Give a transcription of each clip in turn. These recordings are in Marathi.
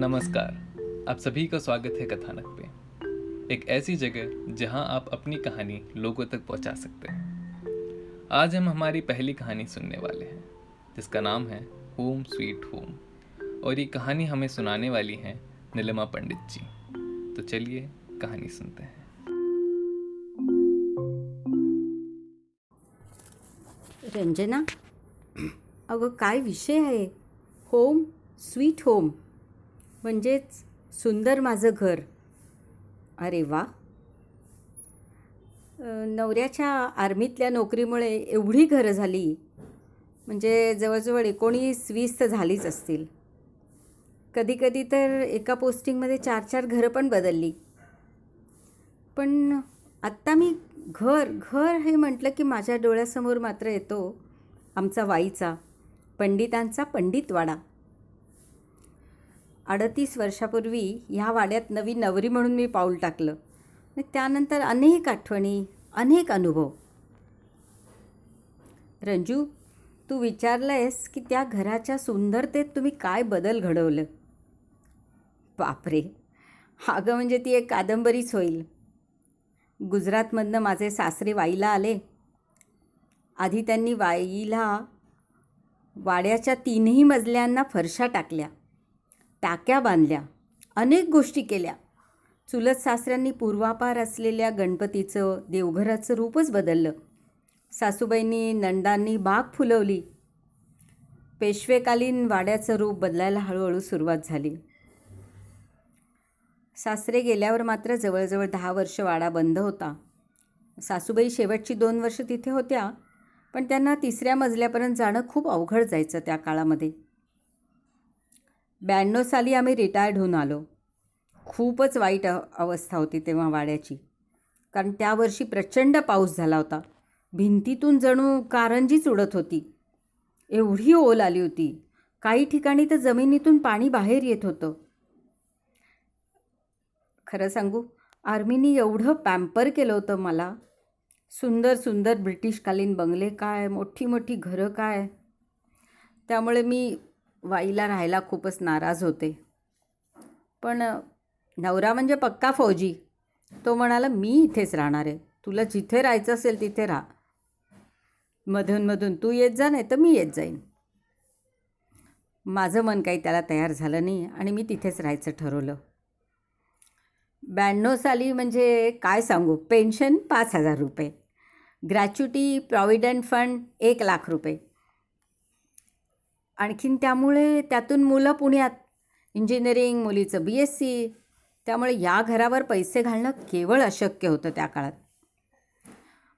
नमस्कार। आप सभी का स्वागत है कथानक पे। एक ऐसी जगह जहाँ आप अपनी कहानी लोगों तक पहुँचा सकते हैं। आज हम हमारी पहली कहानी सुनने वाले हैं, जिसका नाम है होम स्वीट होम। और ये कहानी हमें सुनाने वाली हैं नीलिमा पंडित जी। तो चलिए कहानी सुनते हैं। रंजना अगं काय विषय आहे होम, स्वीट होम। म्हणजेच सुंदर माझं घर. अरे वा. नवऱ्याच्या आर्मीतल्या नोकरीमुळे एवढी घरं झाली. म्हणजे जवळजवळ एकोणीस वीस तर झालीच असतील. कधीकधी तर एका पोस्टिंगमध्ये चार चार घरं पण बदलली. पण आत्ता मी घर घर हे म्हटलं की माझ्या डोळ्यासमोर मात्र येतो आमचा वाईचा पंडितांचा पंडितवाडा. अडतीस वर्षापूर्वी ह्या वाड्यात नवी नवरी म्हणून मी पाऊल टाकलं. त्यानंतर अनेक आठवणी अनेक अनुभव. रंजू तू विचारलं आहेस की त्या घराच्या सुंदरतेत तुम्ही काय बदल घडवलं? बापरे! अगं म्हणजे ती एक कादंबरीच होईल. गुजरातमधनं माझे सासरे वाईला आले. आधी त्यांनी वाईला वाड्याच्या तीनही मजल्यांना फरशा टाकल्या. टाक्या बांधल्या अनेक गोष्टी केल्या. चुलत सासऱ्यांनी पूर्वापार असलेल्या गणपतीचं देवघराचं रूपच बदललं. सासूबाईंनी नंदांनी बाग फुलवली. पेशवेकालीन वाड्याचं रूप बदलायला हळूहळू सुरुवात झाली. सासरे गेल्यावर मात्र जवळजवळ दहा वर्ष वाडा बंद होता. सासूबाई शेवटची दोन वर्ष तिथे होत्या पण त्यांना तिसऱ्या मजल्यापर्यंत जाणं खूप अवघड जायचं त्या काळामध्ये. ब्याण्णव साली आम्ही रिटायर्ड होऊन आलो. खूपच वाईट अवस्था होती तेव्हा वाड्याची. कारण त्या वर्षी प्रचंड पाऊस झाला होता. भिंतीतून जणू कारंजीच उडत होती. एवढी ओल आली होती. काही ठिकाणी तर जमिनीतून पाणी बाहेर येत होतं. खरं सांगू आर्मीनी एवढं पॅम्पर केलं होतं मला. सुंदर सुंदर ब्रिटिशकालीन बंगले काय मोठी मोठी घरं काय. त्यामुळे मी वाईला राहायला खूपच नाराज होते. पण नवरा म्हणजे पक्का फौजी. तो म्हणाला मी इथेच राहणार आहे. तुला जिथे राहायचं असेल तिथे राहा. मधूनमधून तू येत जा नाही तर मी येत जाईन. माझं मन काही त्याला तयार झालं नाही आणि मी तिथेच राहायचं ठरवलं. ब्याण्णव साली म्हणजे काय सांगू? पेन्शन पाच हजार रुपये. ग्रॅच्युटी प्रॉव्हिडंट फंड एक लाख रुपये. आणखीन त्यामुळे त्यातून मुलं पुण्यात इंजिनिअरिंग मुलीचं बी एस सी त्यामुळे या घरावर पैसे घालणं केवळ अशक्य होतं त्या काळात.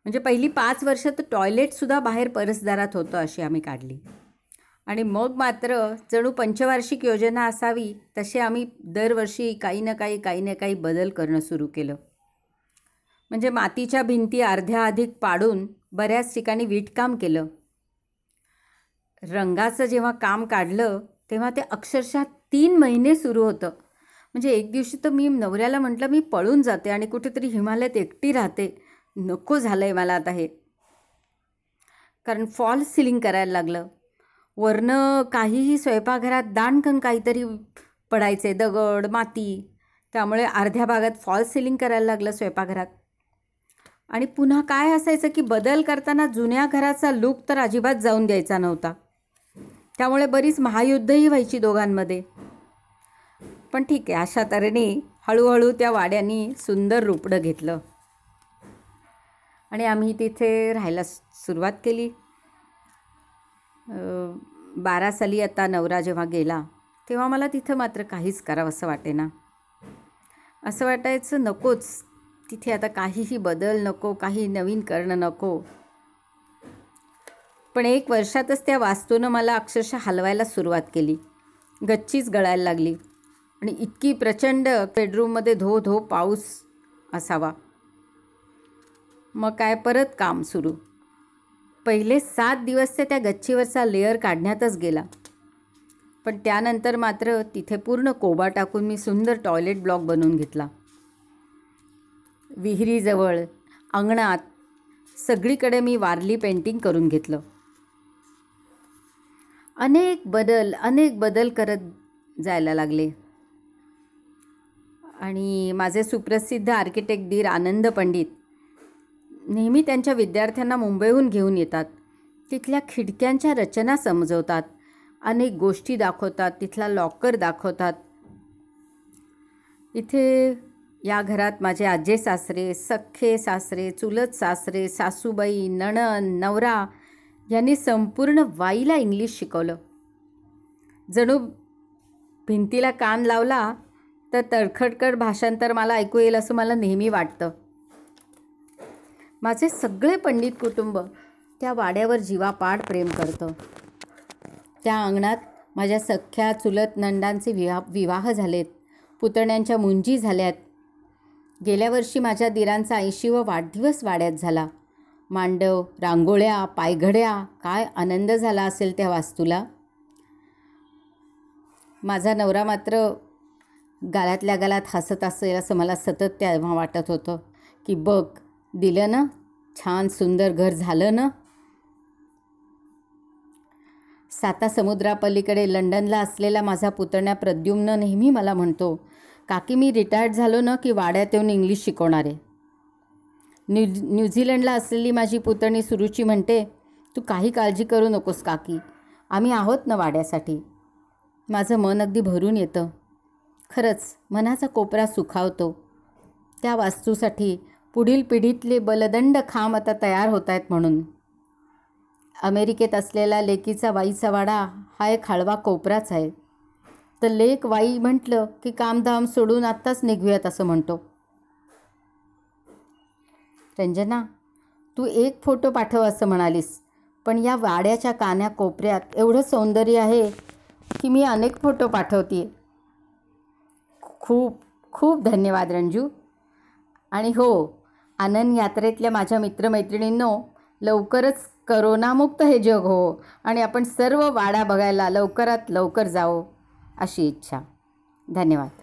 म्हणजे पहिली पाच वर्ष तर टॉयलेटसुद्धा बाहेर परसदारात होतं अशी आम्ही काढली. आणि मग मात्र जणू पंचवार्षिक योजना असावी तसे आम्ही दरवर्षी काही ना काही काही ना काही बदल करणं सुरू केलं. म्हणजे मातीच्या भिंती अर्ध्या अधिक पाडून बऱ्याच ठिकाणी वीटकाम केलं. रंगाचं जेव्हा काम काढलं तेव्हा ते अक्षरशः तीन महिने सुरू होतं. म्हणजे एक दिवशी तर मी नवऱ्याला म्हटलं मी पळून जाते आणि कुठेतरी हिमालयात एकटी राहते. नको झालं आहे मला आता हे. कारण फॉल सिलिंग करायला लागलं. वरनं काहीही स्वयंपाकघरात दाणकण काहीतरी पडायचे दगड माती. त्यामुळे अर्ध्या भागात फॉल सिलिंग करायला लागलं स्वयंपाकघरात. आणि पुन्हा काय असायचं की बदल करताना जुन्या घराचा लूक तर अजिबात जाऊन द्यायचा नव्हता. त्यामुळे बरीच महायुद्धही व्हायची दोघांमध्ये. पण ठीक आहे अशा तऱ्हेने हळूहळू त्या वाड्यांनी सुंदर रुपडं घेतलं. आणि आम्ही तिथे राहायला सुरुवात केली. बारा साली आता नवरा जेव्हा गेला तेव्हा मला तिथं मात्र काहीच करावं असं वाटेना. असं वाटायचं नकोच. तिथे आता काहीही बदल नको काही नवीन करणं नको. पण एक वर्षातच त्या वास्तूनं मला अक्षरशः हलवायला सुरुवात केली. गच्चीच गळायला लागली. आणि इतकी प्रचंड बेडरूममध्ये धो धो पाऊस असावा. मग काय परत काम सुरू. पहिले सात दिवस ते त्या गच्चीवरचा लेअर काढण्यातच गेला. पण त्यानंतर मात्र तिथे पूर्ण कोबा टाकून मी सुंदर टॉयलेट ब्लॉक बनवून घेतला. विहिरीजवळ अंगणात सगळीकडे मी वारली पेंटिंग करून घेतलं. अनेक बदल अनेक बदल करत जायला लागले. आणि माझे सुप्रसिद्ध आर्किटेक्ट दीर आनंद पंडित नेहमी त्यांच्या विद्यार्थ्यांना मुंबईहून घेऊन येतात. तिथल्या खिडक्यांच्या रचना समजवतात. अनेक गोष्टी दाखवतात. तिथला लॉकर दाखवतात. इथे या घरात माझे आजे सासरे सख्खे सासरे चुलत सासरे सासूबाई नणन नवरा यांनी संपूर्ण वाईला इंग्लिश शिकवलं. जणू भिंतीला कान लावला तर तडखडकड भाषांतर मला ऐकू येईल असं मला नेहमी वाटतं. माझे सगळे पंडित कुटुंब त्या वाड्यावर जीवापाड प्रेम करतं. त्या अंगणात माझ्या सख्ख्या चुलत नंदांचे विवाह विवाह झालेत. पुतण्यांच्या मुंजी झाल्यात. गेल्या वर्षी माझ्या दिरांचा ऐंशी व वाढदिवस वाड्यात झाला. मांडव रांगोळ्या पायघड्या काय आनंद झाला असेल त्या वास्तूला? माझा नवरा मात्र गालातल्या गालात हसत असेल असं मला सतत तेव्हा वाटत होतं. की बघ दिलं ना? छान सुंदर घर झालं ना? साता समुद्रापलीकडे लंडनला असलेला माझा पुतण्या प्रद्युम्न नेहमी मला म्हणतो काकी मी रिटायर्ड झालो ना की वाड्यात येऊन इंग्लिश शिकवणार? आहे न्यू न्यूझीलंडला असलेली माझी पुतणी सुरुची म्हणते तू काही काळजी करू नकोस काकी. आम्ही आहोत ना वाड्यासाठी. माझं मन अगदी भरून येतं. खरंच मनाचा कोपरा सुखावतो. त्या वास्तूसाठी पुढील पिढीतले बलदंड खांब आता तयार होत आहेत म्हणून. अमेरिकेत असलेला लेकीचा वाईचा वाडा हा एक हळवा कोपराच आहे. तर लेक वाई म्हटलं की कामधाम सोडून आत्ताच निघूयात असं म्हणतो. रंजना तू एक फोटो पाठव असं म्हणालीस पण या वाड्याच्या कान्या कोपऱ्यात एवढं सौंदर्य आहे की मी अनेक फोटो पाठवते. खूप खूप धन्यवाद रंजू. आणि हो आनंद यात्रेतल्या माझ्या मित्रमैत्रिणींनो लवकरच करोनामुक्त हे जग हो आणि आपण सर्व वाडा बघायला लवकरात लवकर जाओ अशी इच्छा. धन्यवाद.